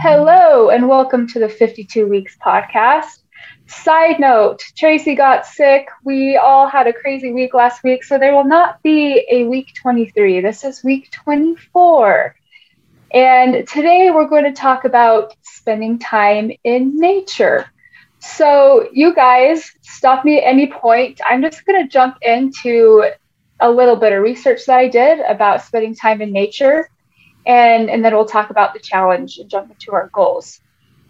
Hello, and welcome to the 52 Weeks podcast. Side note Tracy got sick. We all had a crazy week last week, so there will not be a week 23. This is week 24. And today we're going to talk about spending time in nature. So, you guys, stop me at any point. I'm just going to jump into a little bit of research that I did about spending time in nature and, and then we'll talk about the challenge and jump into our goals.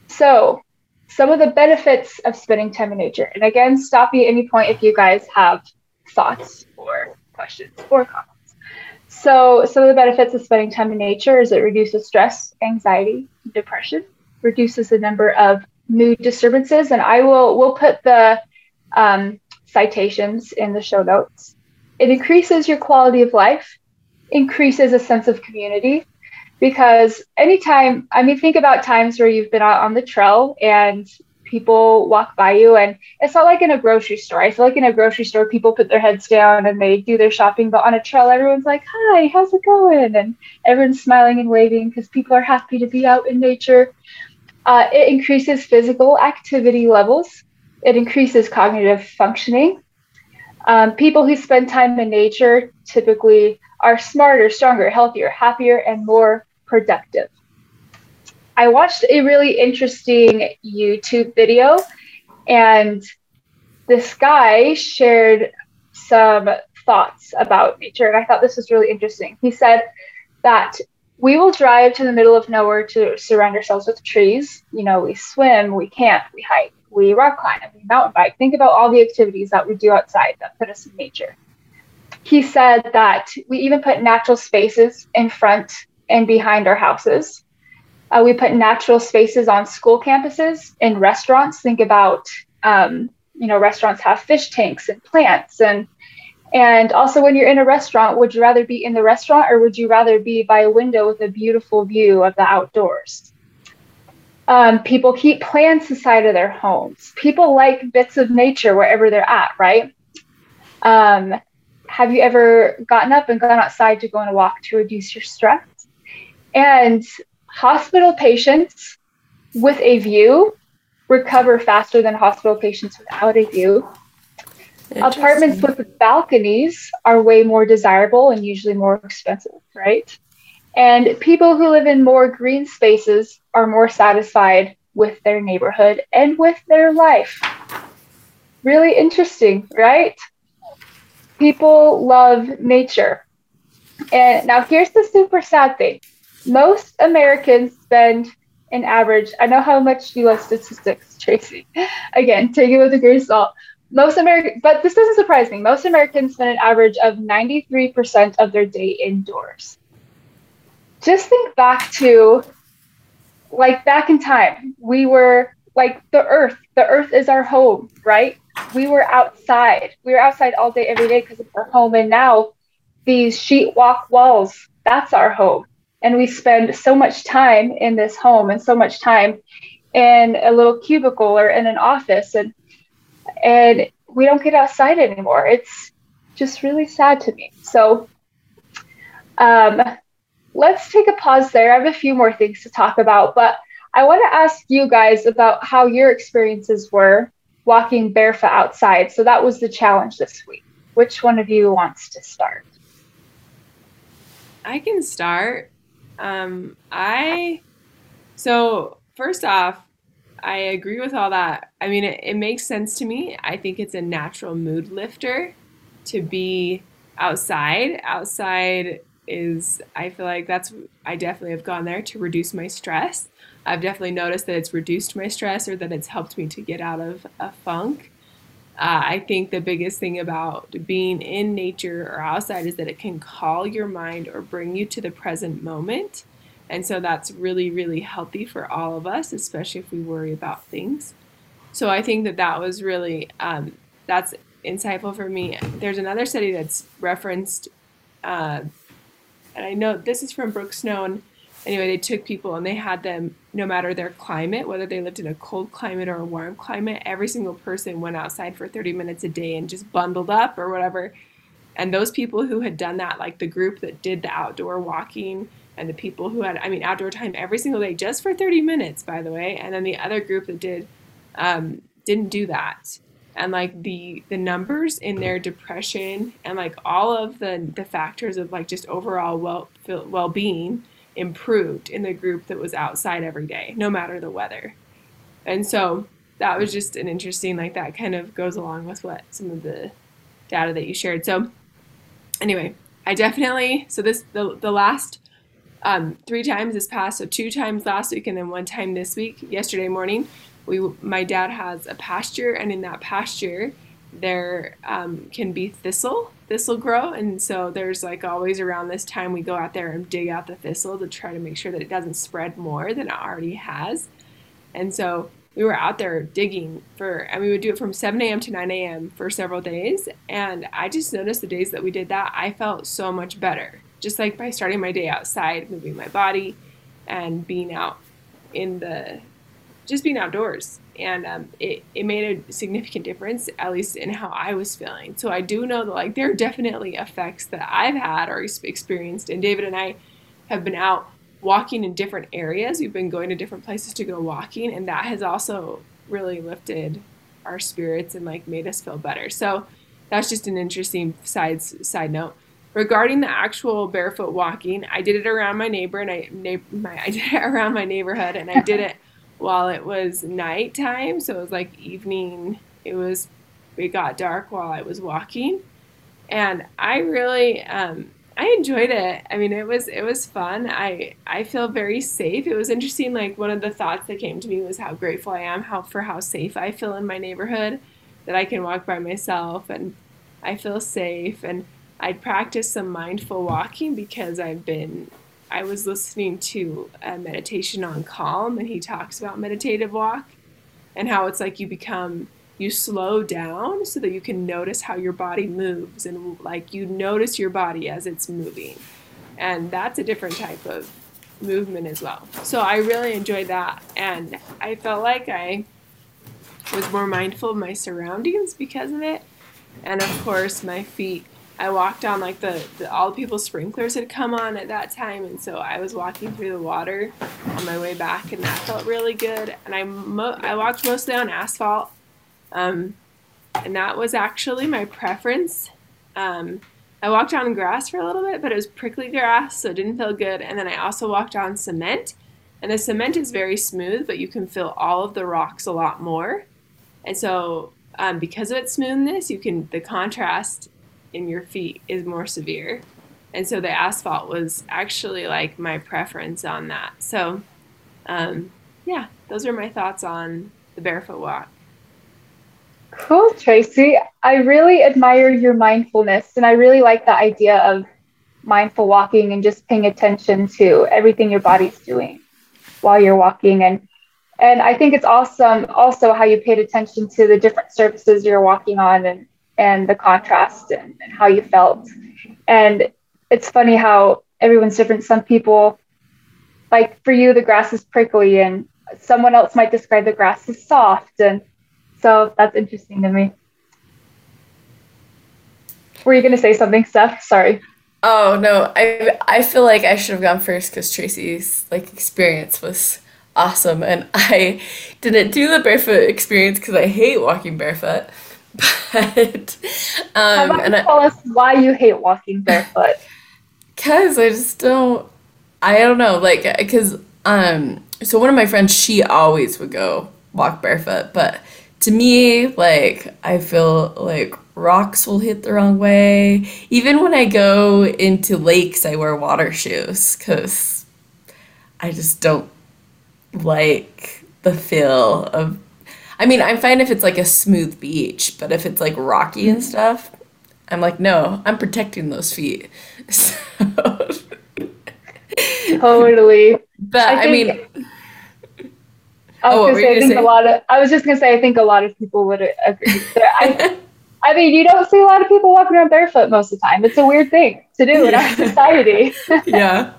So, some of the benefits of spending time in nature. And again, stop me at any point if you guys have thoughts or questions or comments. So, some of the benefits of spending time in nature is it reduces stress, anxiety, depression, reduces the number of mood disturbances, and I will will put the um, citations in the show notes. It increases your quality of life, increases a sense of community, because anytime i mean think about times where you've been out on the trail and people walk by you and it's not like in a grocery store. I feel like in a grocery store people put their heads down and they do their shopping but on a trail everyone's like hi how's it going? And everyone's smiling and waving because people are happy to be out in nature. Uh, it increases physical activity levels. It increases cognitive functioning. Um, people who spend time in nature typically are smarter stronger healthier happier and more productive. I watched a really interesting YouTube video, and this guy shared some thoughts about nature, and I thought this was really interesting. He said that we will drive to the middle of nowhere to surround ourselves with trees. You know, we swim, we camp, we hike, we rock climb, we mountain bike. Think about all the activities that we do outside that put us in nature. He said that we even put natural spaces in front and behind our houses. Uh, we put natural spaces on school campuses and restaurants. Think about, um, you know, restaurants have fish tanks and plants and and also when you're in a restaurant, would you rather be in the restaurant or would you rather be by a window with a beautiful view of the outdoors? Um, people keep plants inside of their homes. People like bits of nature wherever they're at, right? Um, have you ever gotten up and gone outside to go on a walk to reduce your stress? And hospital patients with a view recover faster than hospital patients without a view. Apartments with balconies are way more desirable and usually more expensive, right? And people who live in more green spaces are more satisfied with their neighborhood and with their life. Really interesting, right? People love nature. And now here's the super sad thing most Americans spend an average. I know how much you love statistics, Tracy. Again, take it with a grain of salt. Most American, but this doesn't surprise me. Most Americans spend an average of 93% of their day indoors. Just think back to, like, back in time, we were like the earth. The earth is our home, right? We were outside. We were outside all day, every day because it's our home. And now these sheetrock walls, that's our home and we spend so much time in this home and so much time in a little cubicle or in an office. And and we don't get outside anymore. It's just really sad to me. So um, let's take a pause there. I have a few more things to talk about but i want to ask you guys about how your experiences were walking barefoot outside. So that was the challenge this week. Which one of you wants to start? I can start. Um, I so first off, I agree with all that. I mean, it, it makes sense to me. I think it's a natural mood lifter to be outside. Outside is, I feel like that's, I definitely have gone there to reduce my stress. I've definitely noticed that it's reduced my stress or that it's helped me to get out of a funk. Uh, I think the biggest thing about being in nature or outside is that it can call your mind or bring you to the present moment. And so that's really, really healthy for all of us, especially if we worry about things. So I think that that was really, um, that's insightful for me. There's another study that's referenced, uh, and I know this is from Brooke Snow. And anyway, they took people and they had them, no matter their climate, whether they lived in a cold climate or a warm climate, every single person went outside for 30 minutes a day and just bundled up or whatever. And those people who had done that, like the group that did the outdoor walking, and the people who had, I mean, outdoor time every single day, just for 30 minutes, by the way, and then the other group that did um, didn't do that and like the the numbers in their depression and like all of the the factors of like just overall well well-being improved in the group that was outside every day no matter the weather. And so that was just an interesting like that kind of goes along with what some of the data that you shared. So anyway i definitely so this the, the last um, three times this past so two times last week and then one time this week. Yesterday morning we my dad has a pasture, and in that pasture there um, can be thistle thistle grow. And so there's like always around this time we go out there and dig out the thistle to try to make sure that it doesn't spread more than it already has. And so we were out there digging for and we would do it from 7 a.m to 9 a.m for several days. And i just noticed the days that we did that i felt so much better. Just like by starting my day outside moving my body and being out in the just being outdoors. And um, it, it made a significant difference, at least in how I was feeling. So I do know that like there are definitely effects that I've had or experienced. And David and I have been out walking in different areas. We've been going to different places to go walking, and that has also really lifted our spirits and like made us feel better. So that's just an interesting side side note. Regarding the actual barefoot walking, I did it around my neighbor and I my I did it around my neighborhood and I did it while it was nighttime. So it was like evening. It was, it got dark while I was walking. And I really, um, I enjoyed it. I mean, it was it was fun. I I feel very safe. It was interesting. Like one of the thoughts that came to me was how grateful I am how for how safe I feel in my neighborhood, that I can walk by myself and I feel safe. And I'd practice some mindful walking because I've been I was listening to a meditation on calm, and he talks about meditative walk and how it's like you become you slow down so that you can notice how your body moves and like you notice your body as it's moving. And that's a different type of movement as well. So i really enjoyed that. And i felt like i was more mindful of my surroundings because of it. And of course my feet I walked on like the, the all the people's sprinklers had come on at that time, and so I was walking through the water on my way back, and that felt really good. And I mo- I walked mostly on asphalt, um, and that was actually my preference. Um, I walked on grass for a little bit, but it was prickly grass, so it didn't feel good. And then I also walked on cement, and the cement is very smooth, but you can feel all of the rocks a lot more. And so, um, because of its smoothness, you can the contrast in your feet is more severe. And so the asphalt was actually like my preference on that. So, um, yeah, those are my thoughts on the barefoot walk. Cool, Tracy. I really admire your mindfulness, and I really like the idea of mindful walking and just paying attention to everything your body's doing while you're walking. And and I think it's awesome also how you paid attention to the different surfaces you're walking on and and the contrast and, and how you felt. And it's funny how everyone's different. Some people, like for you, the grass is prickly, and someone else might describe the grass as soft. And so that's interesting to me. Were you going to say something, Steph? Sorry. Oh no, I I feel like I should have gone first because Tracy's like experience was awesome, and I didn't do the barefoot experience because I hate walking barefoot. But um, How and tell I, us why you hate walking barefoot? Cause I just don't. I don't know, like, cause um, so one of my friends, she always would go walk barefoot, but to me, like, I feel like rocks will hit the wrong way. Even when I go into lakes, I wear water shoes because I just don't like the feel of I mean, I'm fine if it's like a smooth beach, but if it's like rocky and stuff, I'm like, no, I'm protecting those feet. So, Totally. but I I, mean, I was Oh, gonna say, I think say? a lot of. I was just gonna say, I think a lot of people would agree. I, I mean, you don't see a lot of people walking around barefoot most of the time. It's a weird thing to do in our society. yeah.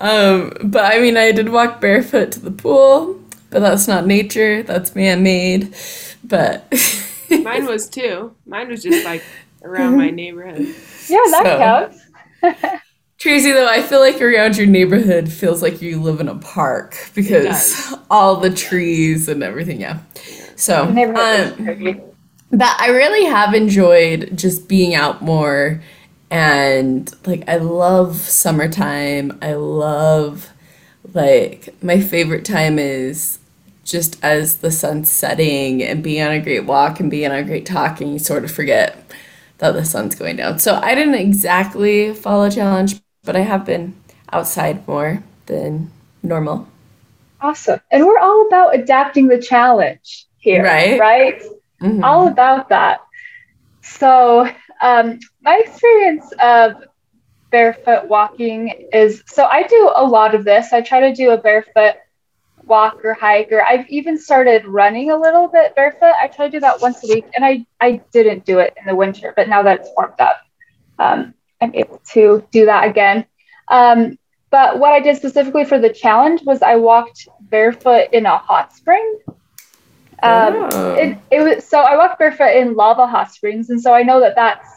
Um, but I mean, I did walk barefoot to the pool, but that's not nature, that's man made. But Mine was too. Mine was just like around my neighborhood. yeah, that So- counts. Tracy, though, I feel like around your neighborhood feels like you live in a park because all the trees and everything. Yeah. So, The neighborhood is um, but I really have enjoyed just being out more. And like, I love summertime. I love, like, my favorite time is just as the sun's setting and being on a great walk and being on a great talk, and you sort of forget that the sun's going down. So I didn't exactly follow challenge, but I have been outside more than normal. Awesome. And we're all about adapting the challenge here, Right. Right? Mhm. All about that. So, um, my experience of barefoot walking is so I do a lot of this. I try to do a barefoot walk or hike, or I've even started running a little bit barefoot. I try to do that once a week, and I, I didn't do it in the winter, but now that it's warmed up, um, I'm able to do that again. Um, but what I did specifically for the challenge was I walked barefoot in a hot spring. Um, Oh. it, it was so I walked barefoot in lava hot springs, and so I know that that's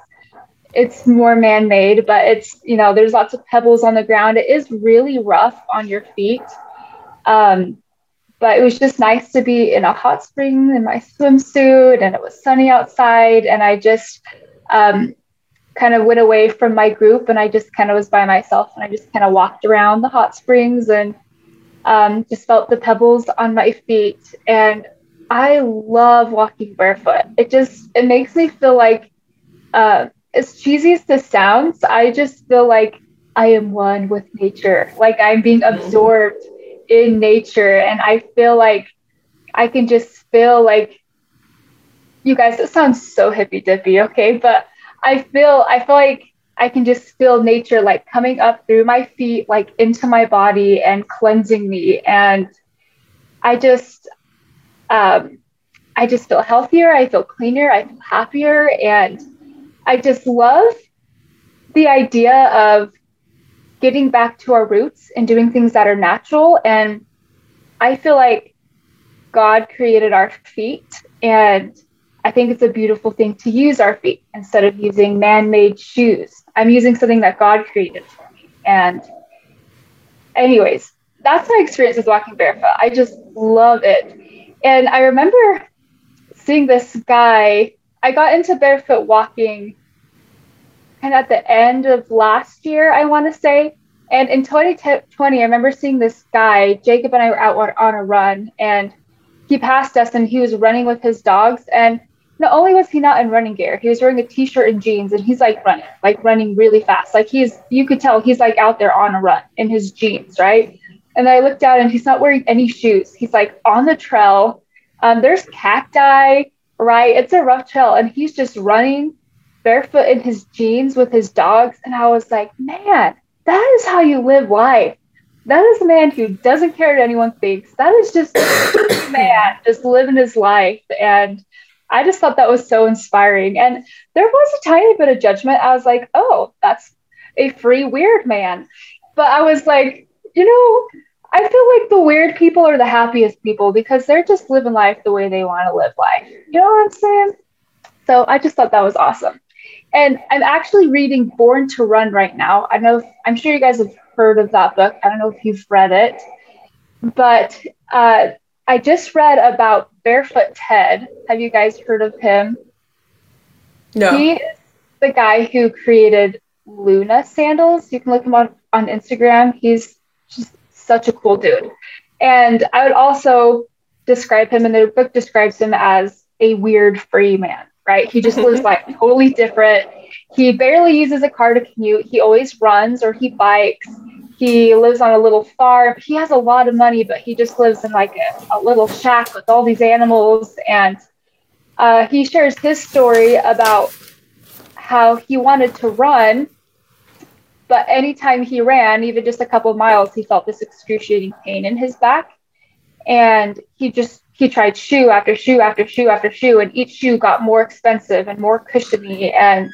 it's more man-made, but it's you know there's lots of pebbles on the ground. It is really rough on your feet, um, but it was just nice to be in a hot spring in my swimsuit, and it was sunny outside, and I just um, kind of went away from my group, and I just kind of was by myself, and I just kind of walked around the hot springs and um, just felt the pebbles on my feet and I love walking barefoot. It just it makes me feel like uh, as cheesy as this sounds, I just feel like I am one with nature. Like I'm being absorbed in nature, and I feel like I can just feel like you guys. It sounds so hippy dippy, okay? But I feel I feel like I can just feel nature like coming up through my feet, like into my body and cleansing me, and I just um, I just feel healthier. I feel cleaner. I feel happier. And I just love the idea of getting back to our roots and doing things that are natural. And I feel like God created our feet. And I think it's a beautiful thing to use our feet instead of using man made shoes. I'm using something that God created for me. And, anyways, that's my experience with walking barefoot. I just love it. And I remember seeing this guy. I got into barefoot walking kind of at the end of last year, I want to say. And in 2020, I remember seeing this guy. Jacob and I were out on- a run, and he passed us, and he was running with his dogs. And not only was he not in running gear, he was wearing a t-shirt and jeans, and he's like running, like running really fast. Like he's, you could tell he's like out there on a run in his jeans, right? And I looked down, and he's not wearing any shoes. He's like on the trail. Um, there's cacti, right? It's a rough trail, and he's just running barefoot in his jeans with his dogs. And I was like, man, that is how you live life. That is a man who doesn't care what anyone thinks. That is just a man just living his life. And I just thought that was so inspiring. And there was a tiny bit of judgment. I was like, oh, that's a free weird man. But I was like, you know, I feel like the weird people are the happiest people because they're just living life the way they want to live life. You know what I'm saying? So I just thought that was awesome. And I'm actually reading Born to Run right now. I know I'm sure you guys have heard of that book. I don't know if you've read it, but uh, I just read about Barefoot Ted. Have you guys heard of him? No. He is the guy who created Luna sandals. You can look him on on Instagram. He's just such a cool dude. And I would also describe him, and the book describes him as a weird free man, right? He just lives like totally different. He barely uses a car to commute. He always runs or he bikes. he lives on a little farm. He has a lot of money, but he just lives in like a, a little shack with all these animals. And uh, he shares his story about how he wanted to run, but anytime he ran, even just a couple of miles, he felt this excruciating pain in his back. And he just he tried shoe after shoe after shoe after shoe, and each shoe got more expensive and more cushiony. And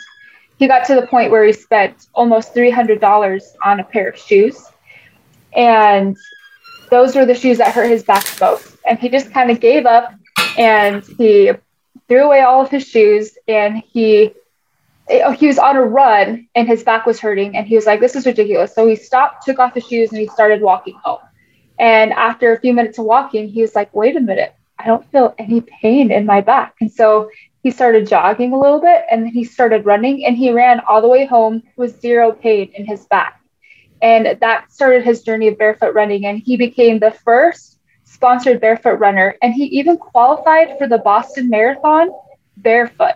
he got to the point where he spent almost $300 on a pair of shoes. And those were the shoes that hurt his back most. And he just kind of gave up and he threw away all of his shoes and he eh, he was on a run and his back was hurting and he was like this is ridiculous so he stopped took off his shoes and he started walking home and after a few minutes of walking he was like wait a minute i don't feel any pain in my back and so he started jogging a little bit and then he started running and he ran all the way home with zero pain in his back and that started his journey of barefoot running and he became the first sponsored barefoot runner and he even qualified for the boston marathon barefoot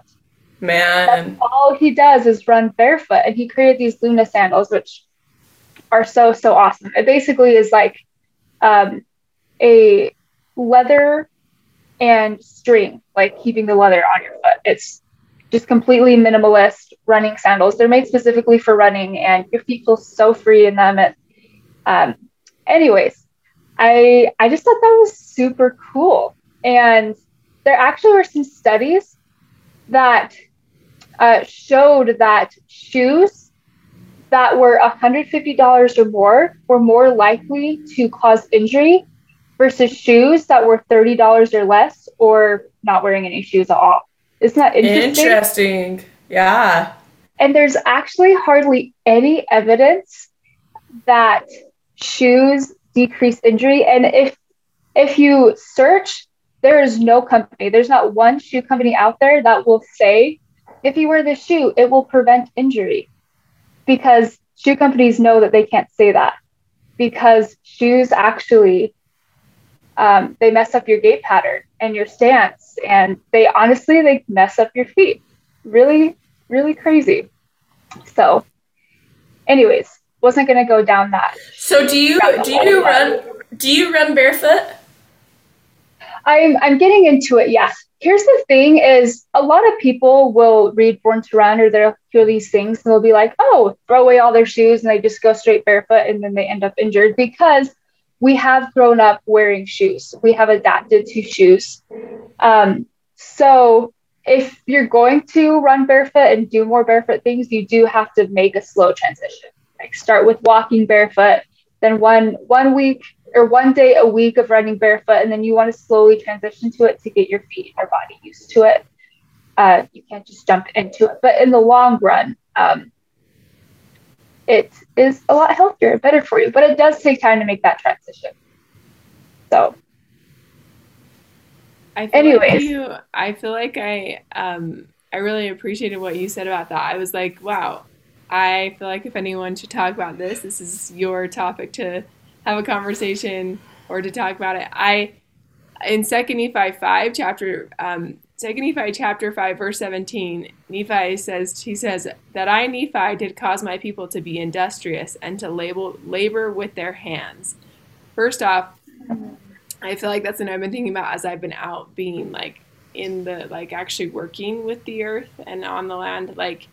Man. That's all he does is run barefoot. And he created these Luna sandals, which are so, so awesome. It basically is like um, a leather and string, like keeping the leather on your foot. It's just completely minimalist running sandals. They're made specifically for running, and your feet feel so free in them. And um, anyways, I I just thought that was super cool. And there actually were some studies that uh, showed that shoes that were $150 or more were more likely to cause injury versus shoes that were $30 or less or not wearing any shoes at all. Isn't that interesting? Interesting. Yeah. And there's actually hardly any evidence that shoes decrease injury. And if if you search, there is no company, there's not one shoe company out there that will say if you wear this shoe, it will prevent injury. Because shoe companies know that they can't say that. Because shoes actually um, they mess up your gait pattern and your stance and they honestly they mess up your feet really really crazy so anyways wasn't going to go down that So do you do you run do you run barefoot? i'm i'm getting into it yes here's the thing is a lot of people will read born to run or they'll these things and they'll be like oh throw away all their shoes and they just go straight barefoot and then they end up injured because we have grown up wearing shoes. We have adapted to shoes. Um, so if you're going to run barefoot and do more barefoot things you do have to make a slow transition. Like start with walking barefoot then one one week or one day a week of running barefoot and then you want to slowly transition to it to get your feet and your body used to it uh, you can't just jump into it but in the long run um, it is a lot healthier and better for you but it does take time to make that transition so I feel Anyways. like you, I feel like I um I really appreciated what you said about that. I was like, wow, I feel like if anyone should talk about this, this is your topic to have a conversation or to talk about it. I in Second Nephi five chapter um Second Nephi chapter five verse seventeen, Nephi says he says that I Nephi did cause my people to be industrious and to label labor with their hands. First off, I feel like that's what I've been thinking about as I've been out being like in the like actually working with the earth and on the land. Like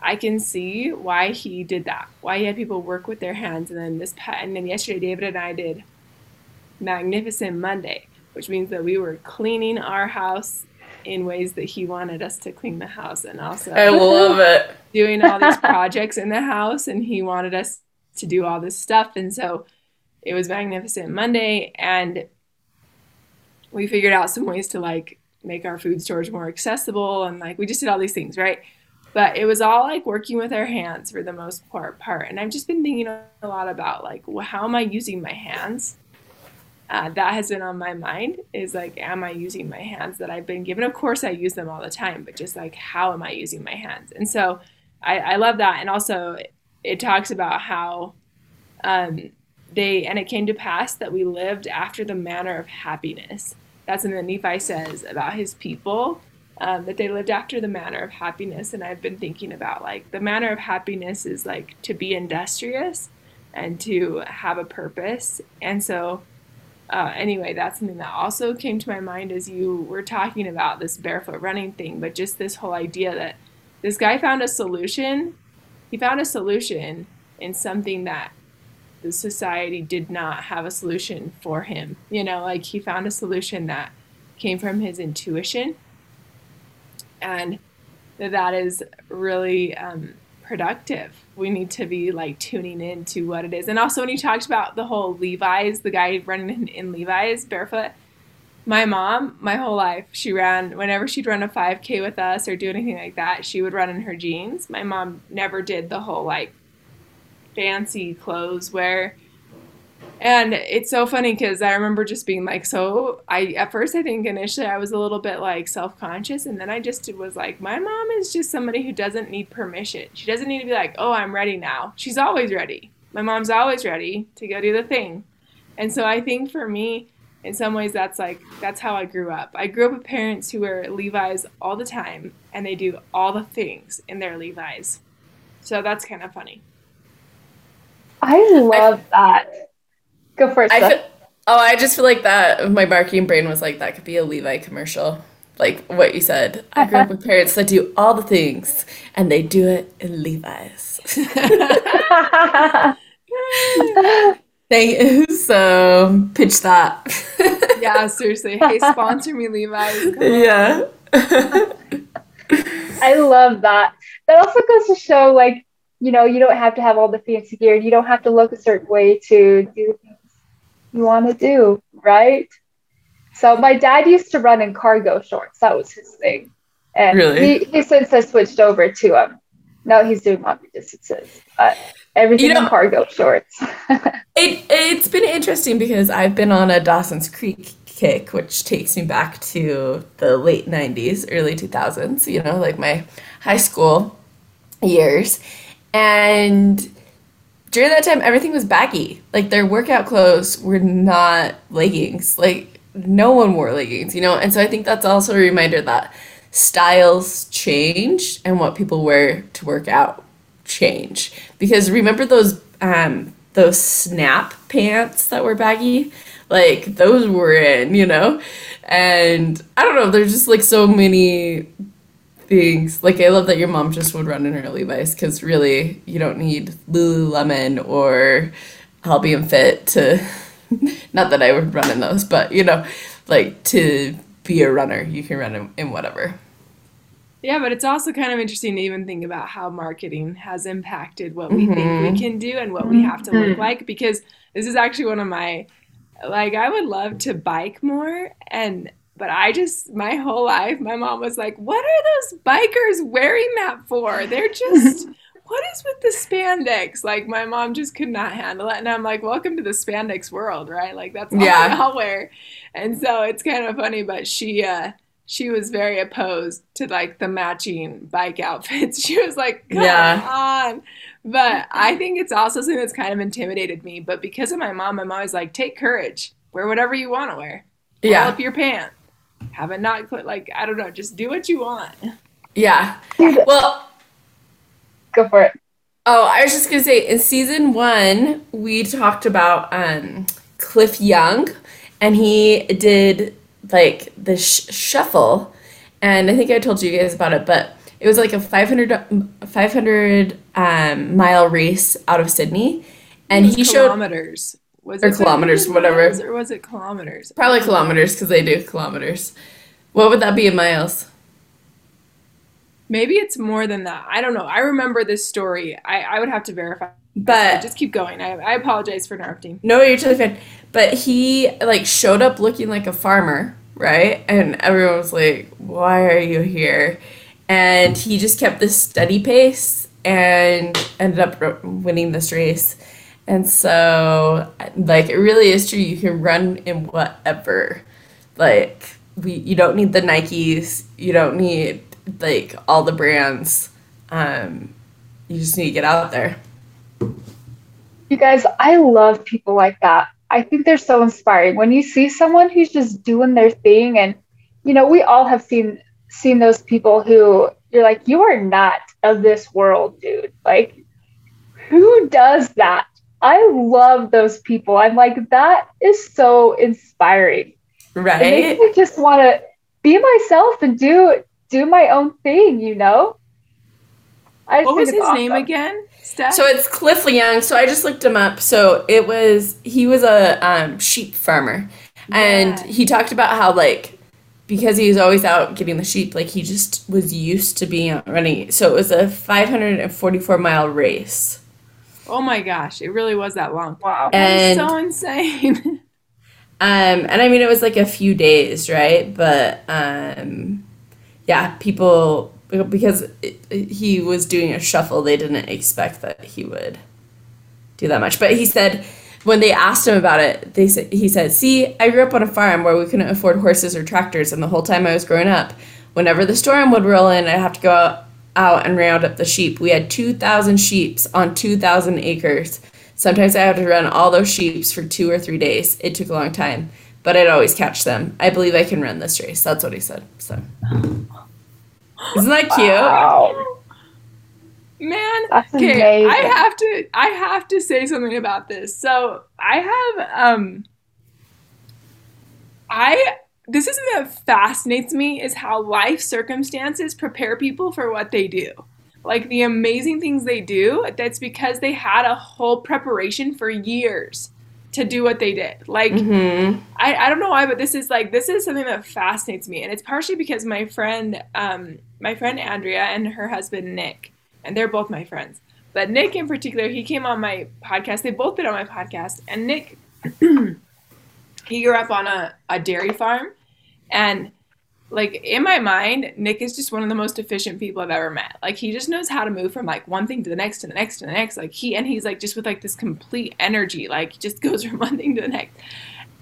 I can see why he did that. Why he had people work with their hands. And then this and then yesterday David and I did Magnificent Monday, which means that we were cleaning our house in ways that he wanted us to clean the house and also I love it. doing all these projects in the house and he wanted us to do all this stuff. And so it was magnificent monday and we figured out some ways to like make our food storage more accessible and like we just did all these things right? But it was all like working with our hands for the most part part. And i've just been thinking a lot about like well, how am i using my hands uh, that has been on my mind is like am i using my hands that i've been given? Of course i use them all the time but just like how am i using my hands? And so i, I love that. And also it talks about how um, they and it came to pass that we lived after the manner of happiness. That's something that nephi says about his people um, that they lived after the manner of happiness. And i've been thinking about like the manner of happiness is like to be industrious and to have a purpose. And so, uh, anyway, that's something that also came to my mind as you were talking about this barefoot running thing, but just this whole idea that this guy found a solution. He found a solution in something that the society did not have a solution for him. You know, like he found a solution that came from his intuition. And that is really um, productive. We need to be like tuning in to what it is. And also, when you talked about the whole Levi's, the guy running in, in Levi's barefoot, my mom, my whole life, she ran, whenever she'd run a 5K with us or do anything like that, she would run in her jeans. My mom never did the whole like fancy clothes wear. And it's so funny because I remember just being like, so I, at first, I think initially I was a little bit like self conscious. And then I just was like, my mom is just somebody who doesn't need permission. She doesn't need to be like, oh, I'm ready now. She's always ready. My mom's always ready to go do the thing. And so I think for me, in some ways that's like that's how I grew up. I grew up with parents who wear Levi's all the time and they do all the things in their Levi's. So that's kind of funny. I love that. Go for it. I Steph. feel, oh, I just feel like that. My marketing brain was like that could be a Levi commercial. Like what you said. I grew up with parents that do all the things and they do it in Levi's. Thank you. So pitch that. Yeah, seriously. Hey, sponsor me, Levi's. Come yeah. I love that. That also goes to show, like, you know, you don't have to have all the fancy gear. You don't have to look a certain way to do the things you want to do, right? So my dad used to run in cargo shorts. That was his thing. And Really? he, he since has switched over to um, them. Now he's doing longer distances. But everything You know- in cargo shorts. It it's been interesting because I've been on a Dawson's Creek kick, which takes me back to the late '90s, early 2000s. You know, like my high school years, and during that time, everything was baggy. Like their workout clothes were not leggings. Like no one wore leggings, you know. And so I think that's also a reminder that styles change and what people wear to work out change. Because remember those um those snap pants that were baggy? Like those were in, you know? And I don't know, there's just like so many things. Like I love that your mom just would run in her Levi's because really you don't need Lululemon or Albion Fit to not that I would run in those, but you know, like to be a runner, you can run in, in whatever. Yeah, but it's also kind of interesting to even think about how marketing has impacted what we think we mm-hmm. can do and what we have to look mm-hmm. like because this is actually one of my like I would love to bike more and but I just my whole life my mom was like, "What are those bikers wearing that for? They're just what is with the spandex?" Like my mom just could not handle it and I'm like, "Welcome to the spandex world, right? Like that's all Yeah. I'll wear." And so it's kind of funny, but she uh she was very opposed to like the matching bike outfits. She was like, "Come Yeah. on!" But I think it's also something that's kind of intimidated me. But because of my mom, I'm always like, "Take courage. Wear whatever you want to wear. Pull Yeah. up your pants. Have it not cl- like I don't know. Just do what you want." Yeah. Well, Go for it. Oh, I was just gonna say in season one we talked about um, Cliff Young, and he did like the sh- shuffle, and I think I told you guys about it, but it was like a 500, 500 um, mile race out of Sydney, and It was he showed kilometers. Was Or it kilometers, 500 whatever. miles, or was it kilometers? probably kilometers because they do kilometers. What would that be in miles? Maybe it's more than that. I don't know. I remember this story. I, I would have to verify. But Just keep going. I, I apologize for interrupting. No, you're totally fine. But he like showed up looking like a farmer, right? And everyone was like, "Why are you here?" And he just kept this steady pace and ended up winning this race. And so, like, it really is true. You can run in whatever. Like, we you don't need the Nikes. You don't need like all the brands. Um, you just need to get out there. You guys, I love people like that. I think they're so inspiring. When you see someone who's just doing their thing and you know, we all have seen seen those people who you're like, you are not of this world, dude. Like who does that? I love those people. I'm like, that is so inspiring. It Right? makes me just want to be myself and do do my own thing, you know? I What was think his it's name again? Steph? So it's Cliff Young. So I just looked him up. So it was he was a um, sheep farmer, and he talked about how like because he was always out getting the sheep, like he just was used to being out running. So it was a 544 mile race, oh my gosh, it really was that long. Wow. and so insane. Um, and I mean, it was like a few days, right? But um, yeah, people because it, it- he was doing a shuffle, they didn't expect that he would do that much. But he said when they asked him about it, they said he said, "See, I grew up on a farm where we couldn't afford horses or tractors, and the whole time I was growing up, whenever the storm would roll in, I'd have to go out, out and round up the sheep. We had two thousand sheep on two thousand acres." Sometimes I had to run all those sheep for two or three days. It took a long time, but I'd always catch them. I believe I can run this race. That's what he said. So, isn't that cute? Wow. Man, That's okay, I have to I have to say something about this. So I have um I this is something that fascinates me is how life circumstances prepare people for what they do. Like the amazing things they do, that's because they had a whole preparation for years to do what they did. Like Mm-hmm. I, I don't know why, but this is like this is something that fascinates me, and it's partially because my friend, um, my friend Andrea and her husband Nick, and they're both my friends. But Nick in particular, he came on my podcast. They both been on my podcast, and Nick, he grew up on a, a dairy farm, and like in my mind, Nick is just one of the most efficient people I've ever met. Like he just knows how to move from like one thing to the next to the next to the next. Like he and he's like just with like this complete energy, like he just goes from one thing to the next.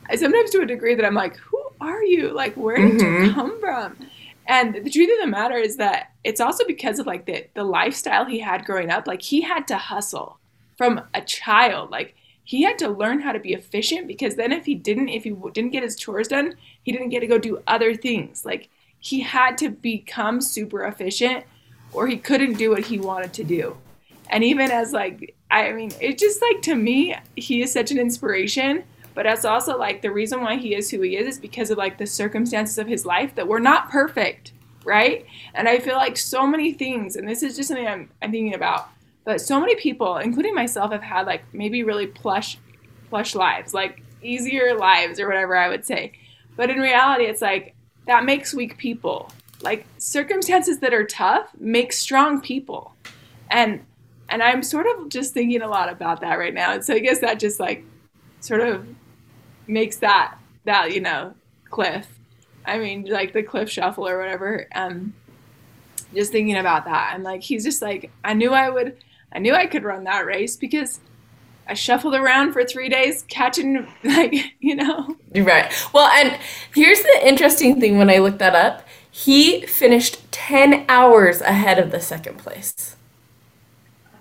I sometimes to a degree that I'm like, who are you? Like where did you Mhm. come from? And the truth of the matter is that it's also because of like the the lifestyle he had growing up. Like he had to hustle from a child. Like he had to learn how to be efficient because then if he didn't, if he didn't get his chores done, he didn't get to go do other things. Like he had to become super efficient or he couldn't do what he wanted to do. And even as like I mean, it just like to me, he is such an inspiration. But it's also like the reason why he is who he is is because of like the circumstances of his life that were not perfect, right? And I feel like so many things, and this is just something I'm, I'm thinking about, but so many people, including myself, have had like maybe really plush, plush lives, like easier lives or whatever I would say. But in reality, it's like that makes weak people. Like circumstances that are tough make strong people, and and I'm sort of just thinking a lot about that right now. And so I guess that just like sort of makes that that you know cliff. I mean, like the cliff shuffle or whatever. Um, just thinking about that, I'm like, he's just like, I knew I would, I knew I could run that race because I shuffled around for three days catching, like, you know, You're right. Well, and here's the interesting thing when I looked that up. He finished 10 hours ahead of the second place.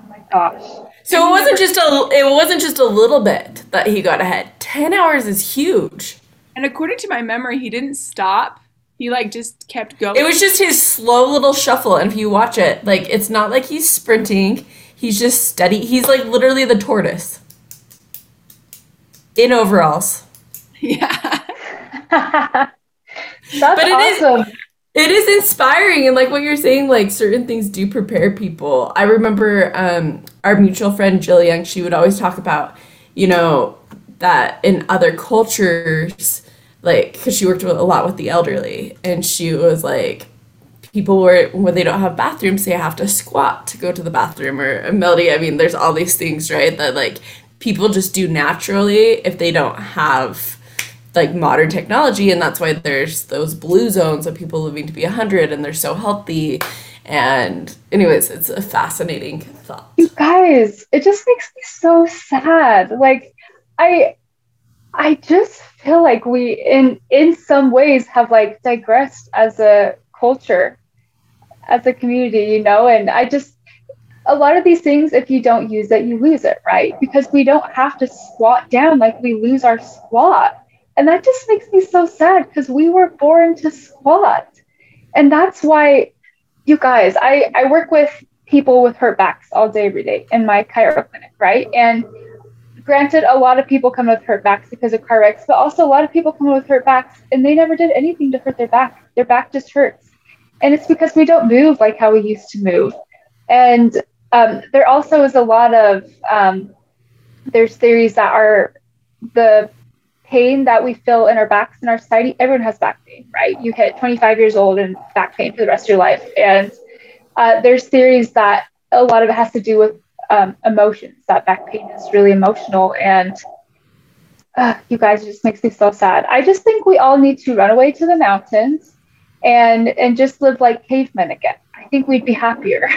Oh my gosh. So it wasn't just a it wasn't just a little bit that he got ahead. 10 hours is huge. and according to my memory, he didn't stop. He like just kept going. It was just his slow little shuffle and if you watch it, like it's not like he's sprinting. He's just steady. He's like literally the tortoise. In overalls. yeah. That's But it is- awesome. It is inspiring and like what you're saying, like certain things do prepare people. I remember um our mutual friend Jill Young, she would always talk about, you know, that in other cultures, like because she worked with, a lot with the elderly, and she was like, people where when they don't have bathrooms, they have to squat to go to the bathroom or melody. I mean, there's all these things, right? That like people just do naturally if they don't have like modern technology and that's why there's those blue zones of people living to be 100 and they're so healthy and anyways it's a fascinating thought You guys, it just makes me so sad. Like I I just feel like we in in some ways have like digressed as a culture, as a community, you know, and I just a lot of these things, if you don't use it, you lose it, right? Because we don't have to squat down like we lose our squat. And that just makes me so sad because we were born to squat. And that's why, you guys, I, I work with people with hurt backs all day, every day in my chiro clinic, right? And granted, a lot of people come with hurt backs because of car wrecks, but also a lot of people come with hurt backs and they never did anything to hurt their back. Their back just hurts. And it's because we don't move like how we used to move. And um, there also is a lot of, um, there's theories that are the pain that we feel in our backs in our society. Everyone has back pain, right? You hit 25 years old and back pain for the rest of your life. And uh, there's theories that a lot of it has to do with um, emotions. That back pain is really emotional, and uh, you guys just makes me so sad. I just think we all need to run away to the mountains and and just live like cavemen again. I think we'd be happier.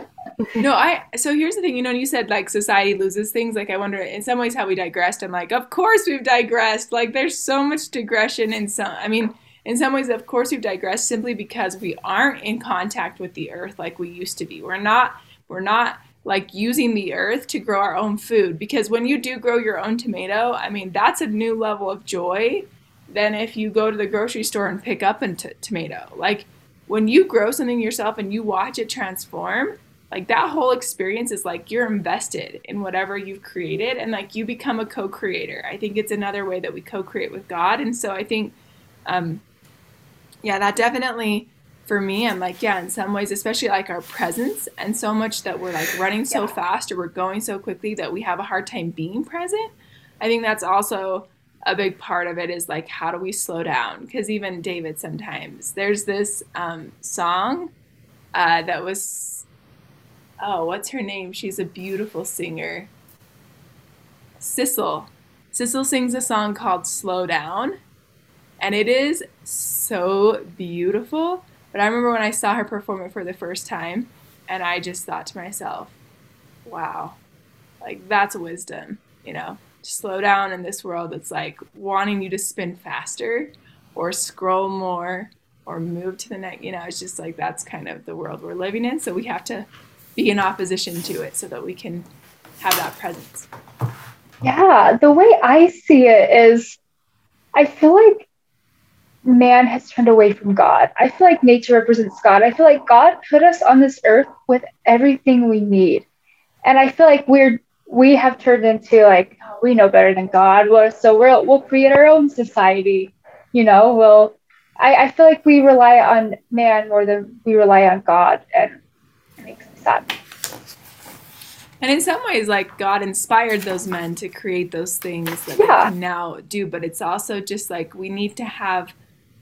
no, I. So here's the thing. You know, you said like society loses things. Like I wonder, in some ways, how we digressed. I'm like, of course we've digressed. Like there's so much digression in some. I mean in some ways, of course, we've digressed simply because we aren't in contact with the earth like we used to be. We're not, we're not like using the earth to grow our own food because when you do grow your own tomato, I mean, that's a new level of joy than if you go to the grocery store and pick up a t- tomato. Like when you grow something yourself and you watch it transform, like that whole experience is like you're invested in whatever you've created and like you become a co-creator. I think it's another way that we co-create with God. And so I think um, yeah, that definitely for me, I'm like, yeah, in some ways, especially like our presence and so much that we're like running so yeah. fast or we're going so quickly that we have a hard time being present. I think that's also a big part of it is like, how do we slow down? Because even David, sometimes there's this um, song uh, that was, oh, what's her name? She's a beautiful singer. Sissel. Sissel sings a song called Slow Down and it is so beautiful. But I remember when I saw her perform it for the first time, and I just thought to myself, wow, like that's wisdom, you know, slow down in this world that's like wanting you to spin faster or scroll more or move to the next, you know, it's just like that's kind of the world we're living in. So we have to be in opposition to it so that we can have that presence. Yeah, the way I see it is I feel like man has turned away from God. I feel like nature represents God. I feel like God put us on this earth with everything we need. And I feel like we're we have turned into like oh, we know better than God. So we'll we'll create our own society. You know, we'll I, I feel like we rely on man more than we rely on God and it makes me sad. And in some ways, like God inspired those men to create those things that yeah. they can now do. But it's also just like we need to have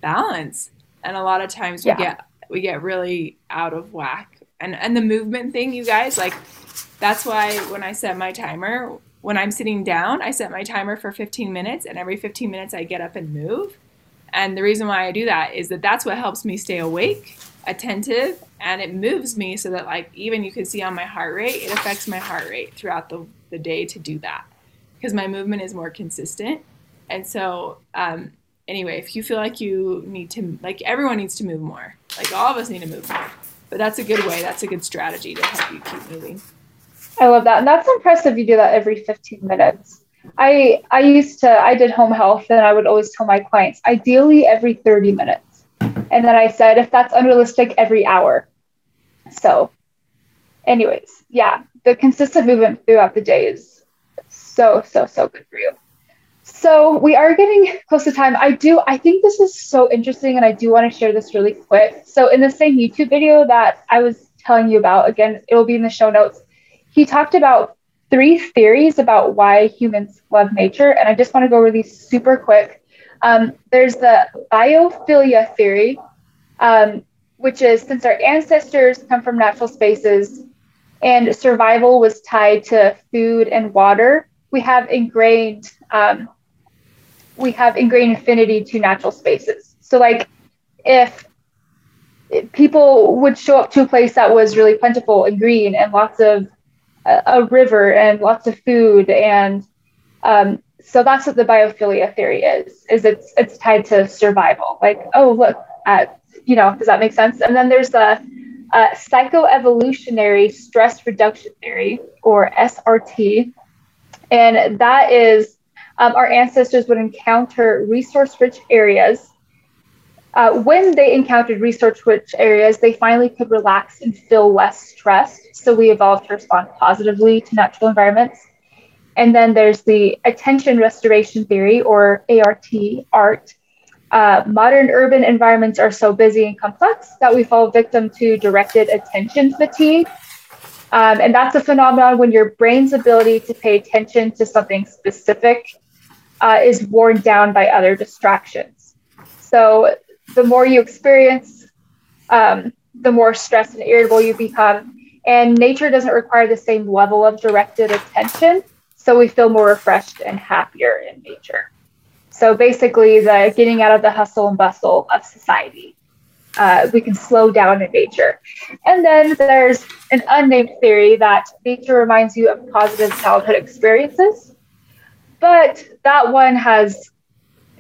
balance. And a lot of times we yeah. get we get really out of whack. And and the movement thing, you guys, like that's why when I set my timer, when I'm sitting down, I set my timer for 15 minutes and every 15 minutes I get up and move. And the reason why I do that is that that's what helps me stay awake, attentive, and it moves me so that like even you can see on my heart rate, it affects my heart rate throughout the, the day to do that because my movement is more consistent. And so um, anyway, if you feel like you need to, like everyone needs to move more, like all of us need to move more. But that's a good way. That's a good strategy to help you keep moving. I love that, and that's impressive. You do that every 15 minutes. I I used to I did home health, and I would always tell my clients ideally every 30 minutes, and then I said if that's unrealistic, every hour. So, anyways, yeah, the consistent movement throughout the day is so so so good for you. So we are getting close to time. I do, I think this is so interesting and I do want to share this really quick. So in the same YouTube video that I was telling you about, again, it will be in the show notes. He talked about three theories about why humans love nature. And I just want to go over these super quick. Um, there's the biophilia theory, um, which is since our ancestors come from natural spaces and survival was tied to food and water, we have ingrained um, we have ingrained affinity to natural spaces. So, like, if, people would show up to a place that was really plentiful and green and lots of a river and lots of food and um, so that's what the biophilia theory is is it's it's tied to survival like oh look at you know does that make sense and then there's the uh, psychoevolutionary stress reduction theory or srt and that is um, our ancestors would encounter resource rich areas. Uh, when they encountered resource rich areas, they finally could relax and feel less stressed. So we evolved to respond positively to natural environments. And then there's the attention restoration theory, or ART, ART. Uh, modern urban environments are so busy and complex that we fall victim to directed attention fatigue. Um, and that's a phenomenon when your brain's ability to pay attention to something specific uh, is worn down by other distractions. So the more you experience, um, the more stressed and irritable you become. And nature doesn't require the same level of directed attention. So we feel more refreshed and happier in nature. So basically, the getting out of the hustle and bustle of society. Uh, we can slow down in nature. And then there's an unnamed theory that nature reminds you of positive childhood experiences. But that one has,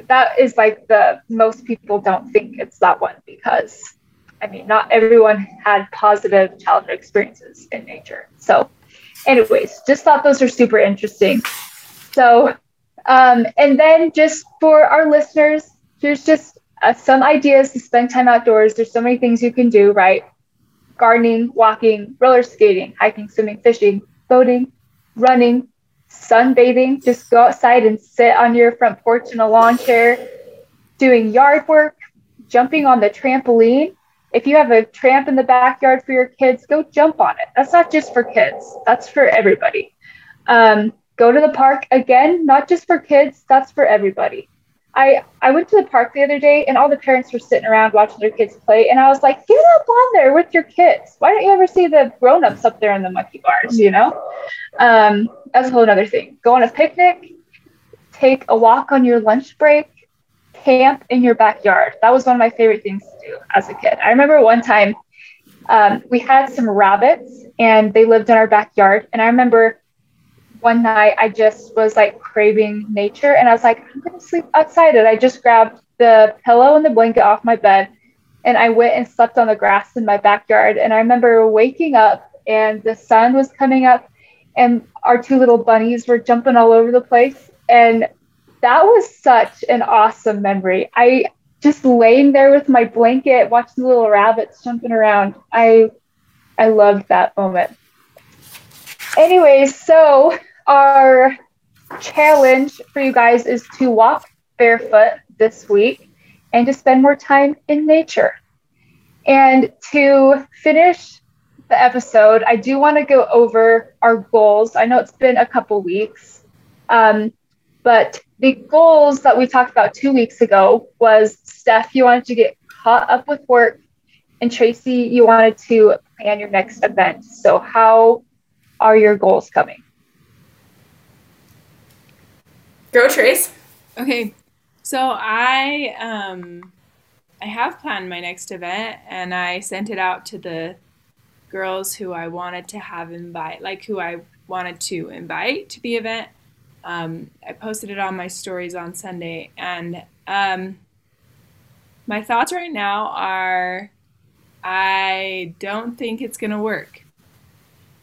that is like the most people don't think it's that one because, I mean, not everyone had positive childhood experiences in nature. So, anyways, just thought those are super interesting. So, um, and then just for our listeners, here's just uh, some ideas to spend time outdoors. There's so many things you can do, right? Gardening, walking, roller skating, hiking, swimming, fishing, boating, running, sunbathing. Just go outside and sit on your front porch in a lawn chair, doing yard work, jumping on the trampoline. If you have a tramp in the backyard for your kids, go jump on it. That's not just for kids, that's for everybody. Um, go to the park again, not just for kids, that's for everybody. I, I went to the park the other day and all the parents were sitting around watching their kids play. And I was like, get up on there with your kids. Why don't you ever see the grown ups up there in the monkey bars? You know, um, that's a whole other thing. Go on a picnic, take a walk on your lunch break, camp in your backyard. That was one of my favorite things to do as a kid. I remember one time um, we had some rabbits and they lived in our backyard. And I remember one night I just was like craving nature and I was like, I'm gonna sleep outside. And I just grabbed the pillow and the blanket off my bed and I went and slept on the grass in my backyard. And I remember waking up and the sun was coming up and our two little bunnies were jumping all over the place. And that was such an awesome memory. I just laying there with my blanket, watching the little rabbits jumping around. I I loved that moment. Anyways, so our challenge for you guys is to walk barefoot this week and to spend more time in nature. And to finish the episode, I do want to go over our goals. I know it's been a couple weeks, um, but the goals that we talked about two weeks ago was Steph, you wanted to get caught up with work, and Tracy, you wanted to plan your next event. So, how are your goals coming? Go Trace. Okay, so I um I have planned my next event and I sent it out to the girls who I wanted to have invite, like who I wanted to invite to the event. Um, I posted it on my stories on Sunday, and um, my thoughts right now are I don't think it's gonna work,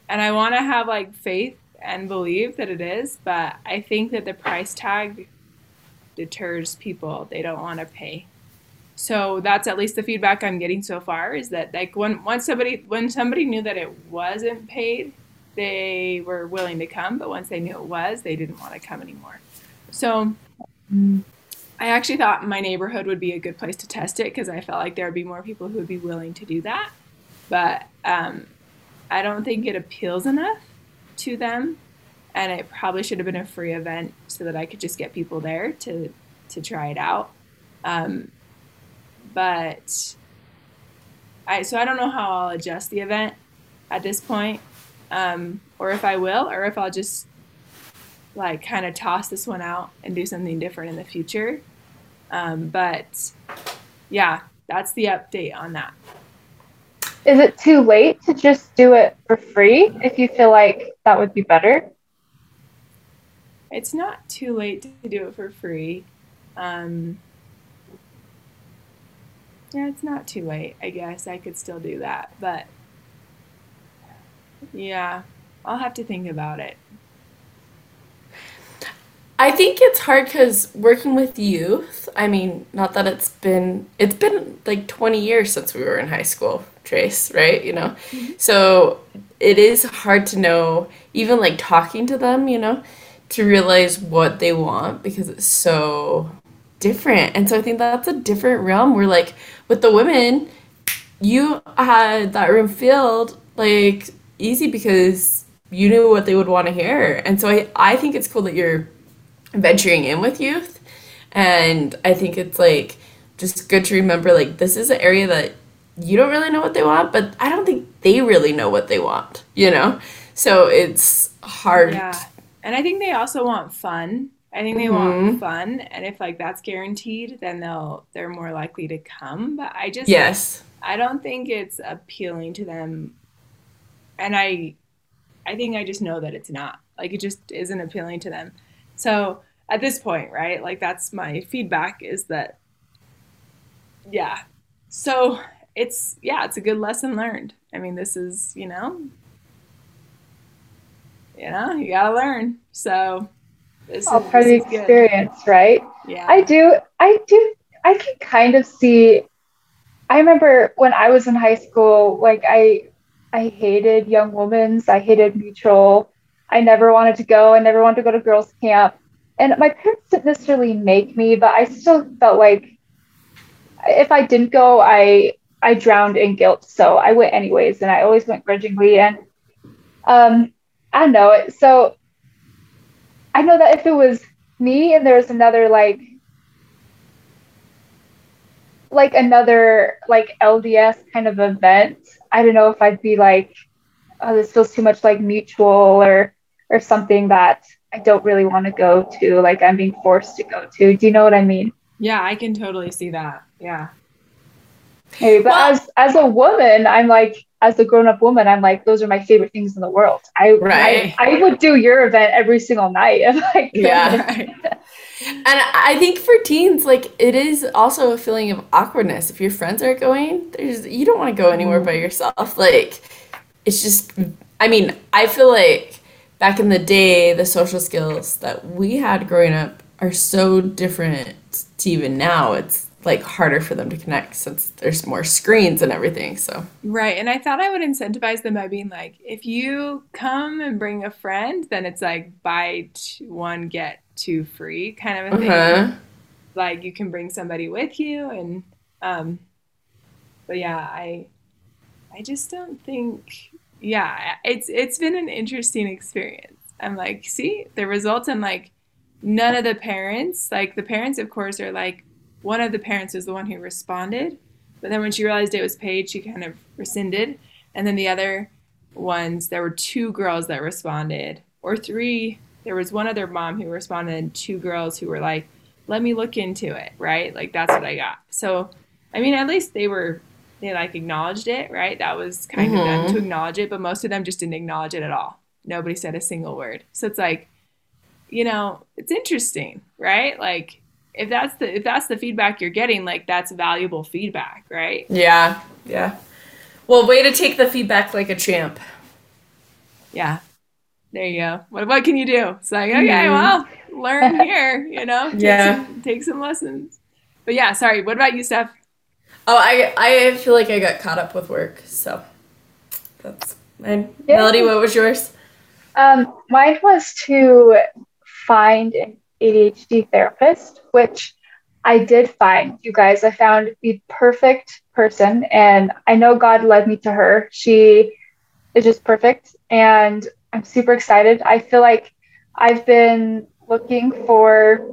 and I want to have like faith and believe that it is, but I think that the price tag deters people. They don't want to pay. So that's at least the feedback I'm getting so far is that like when once somebody when somebody knew that it wasn't paid, they were willing to come, but once they knew it was, they didn't want to come anymore. So I actually thought my neighborhood would be a good place to test it because I felt like there would be more people who would be willing to do that. But um, I don't think it appeals enough to them, and it probably should have been a free event so that I could just get people there to to try it out. Um, but I so I don't know how I'll adjust the event at this point, um, or if I will, or if I'll just like kind of toss this one out and do something different in the future. Um, but yeah, that's the update on that. Is it too late to just do it for free if you feel like that would be better? It's not too late to do it for free. Um, yeah, it's not too late. I guess I could still do that, but yeah, I'll have to think about it. I think it's hard because working with youth, I mean, not that it's been, it's been like 20 years since we were in high school, Trace, right? You know? Mm-hmm. So it is hard to know, even like talking to them, you know, to realize what they want because it's so different. And so I think that's a different realm where like with the women, you had that room filled like easy because you knew what they would want to hear. And so I, I think it's cool that you're venturing in with youth. And I think it's like just good to remember like this is an area that you don't really know what they want, but I don't think they really know what they want, you know? So it's hard. Yeah. And I think they also want fun. I think they Mhm. want fun, and if like that's guaranteed, then they'll they're more likely to come. But I just Yes. I don't think it's appealing to them, and I I think I just know that it's not. Like it just isn't appealing to them. So at this point, right? Like that's my feedback is that yeah. So it's yeah, it's a good lesson learned. I mean, this is, you know, you know, you gotta learn. So this All is, part of the is good. experience, right? Yeah. I do. I do. I can kind of see. I remember when I was in high school, like I, I hated Young Women's. I hated Mutual. I never wanted to go. I never wanted to go to girls' camp. And my parents didn't necessarily make me, but I still felt like if I didn't go, I I drowned in guilt. So I went anyways, and I always went grudgingly. And um, I know it. So I know that if it was me and there was another like like another like LDS kind of event, I don't know if I'd be like, oh, this feels too much like mutual or or something that I don't really want to go to, like I'm being forced to go to. Do you know what I mean? yeah, I can totally see that. Yeah. Maybe, but Well- as as a woman, I'm like, as a grown up woman, I'm like, those are my favorite things in the world. I Right. I, I would do your event every single night if I could. Yeah. And I think for teens, like it is also a feeling of awkwardness. If your friends aren't going, there's you don't want to go anywhere by mm-hmm. yourself. Like it's just I mean, I feel like back in the day, the social skills that we had growing up are so different to even now. It's like harder for them to connect since there's more screens and everything. So Right. And I thought I would incentivize them by being like, if you come and bring a friend, then it's like buy t- one, get two free kind of a thing. uh-huh. Like you can bring somebody with you. And, um, but yeah, I, I just don't think, yeah, it's, it's been an interesting experience. I'm like, see the results. I'm like, none of the parents, like the parents, of course, are like, one of the parents was the one who responded. But then when she realized it was paid, she kind of rescinded. And then the other ones, there were two girls that responded, or three. There was one other mom who responded, and two girls who were like, let me look into it, right? Like, that's what I got. So, I mean, at least they were, they like acknowledged it, right? That was kind of them to mm-hmm. acknowledge it, but most of them just didn't acknowledge it at all. Nobody said a single word. So it's like, you know, it's interesting, right? Like, if that's the if that's the feedback you're getting, like that's valuable feedback, right? Yeah. Yeah. Well, way to take the feedback like a champ. Yeah. There you go. What what can you do? It's like, okay, well, learn here, you know? Take Yeah. Some, take some lessons. But yeah, sorry. What about you, Steph? Oh, I I feel like I got caught up with work, so that's and Yeah. Melody. What was yours? Um, mine was to find an ADHD therapist, which I did find. You guys, I found the perfect person, and I know God led me to her. She is just perfect, and I'm super excited. I feel like I've been looking for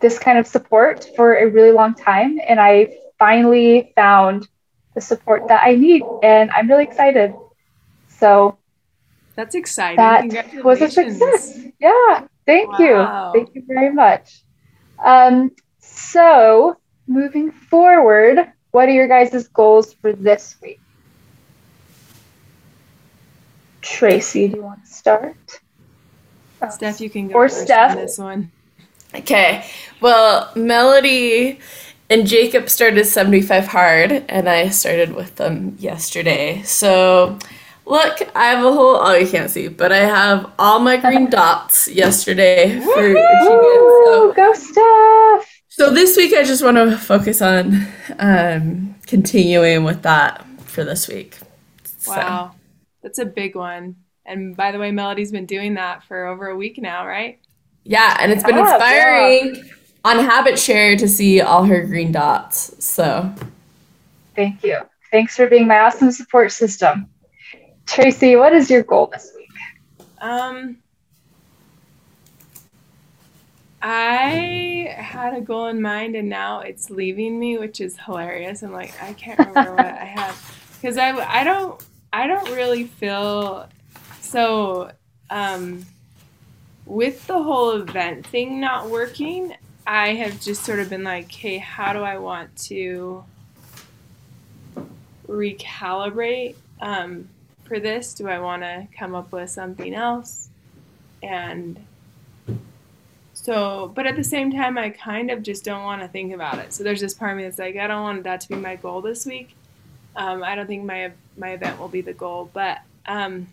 this kind of support for a really long time, and I finally found the support that I need, and I'm really excited. So That's exciting. that was a success. Yeah, thank Wow. you. Thank you very much. Um, so moving forward, what are your guys' goals for this week? Tracy, do you want to start? Oh, Steph, you can go Or first Steph. on this one. Okay. Well, Melody and Jacob started 75 hard, and I started with them yesterday. So, look, I have a whole, oh, you can't see, but I have all my green dots yesterday for achievement. So, go Steph! so this week I just want to focus on um, continuing with that for this week. So, Wow. That's a big one. And by the way, Melody's been doing that for over a week now, right? Yeah, and it's been Yeah, inspiring on Habit Share to see all her green dots. So Thank you. Thanks for being my awesome support system. Tracy, what is your goal this week? Um, I had a goal in mind and now it's leaving me, which is hilarious. I'm like, I can't remember what I have because I, I don't I don't really feel so. Um, with the whole event thing not working, I have just sort of been like, hey, how do I want to recalibrate um, for this? Do I want to come up with something else? And so, but at the same time, I kind of just don't want to think about it. So there's this part of me that's like, I don't want that to be my goal this week. Um, I don't think my my event will be the goal, but um,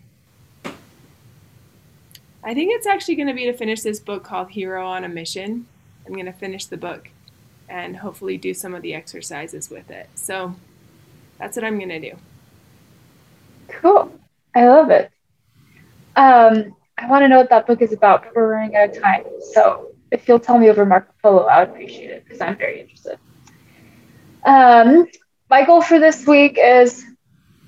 I think it's actually going to be to finish this book called Hero on a Mission. I'm going to finish the book and hopefully do some of the exercises with it. So that's what I'm going to do. Cool. I love it. Um, I want to know what that book is about, but we're running out of time. So if you'll tell me over Marco Polo, I would appreciate it because I'm very interested. Um, my goal for this week is,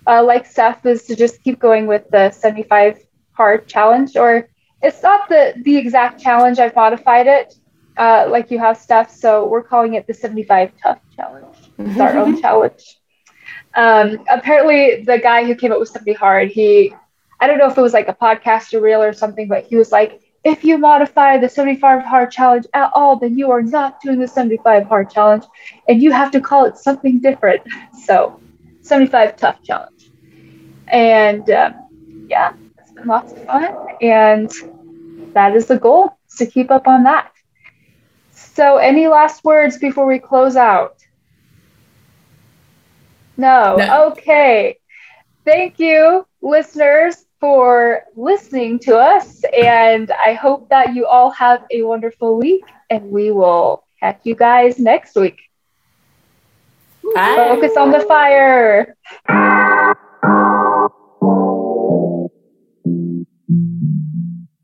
uh, like Steph, is to just keep going with the 75 hard challenge. Or it's not the the exact challenge. I've modified it, uh, like you have, Steph. So we're calling it the 75 tough challenge. It's our own challenge. Um, apparently, the guy who came up with 70 hard, he I don't know if it was like a podcast or reel or something, but he was like, if you modify the 75 hard challenge at all, then you are not doing the 75 hard challenge and you have to call it something different. So, 75 tough challenge. And um, yeah, it's been lots of fun. And that is the goal to keep up on that. So, any last words before we close out? No. no. Okay. Thank you, listeners, for listening to us. And I hope that you all have a wonderful week, and we will catch you guys next week. Bye. Focus on the fire.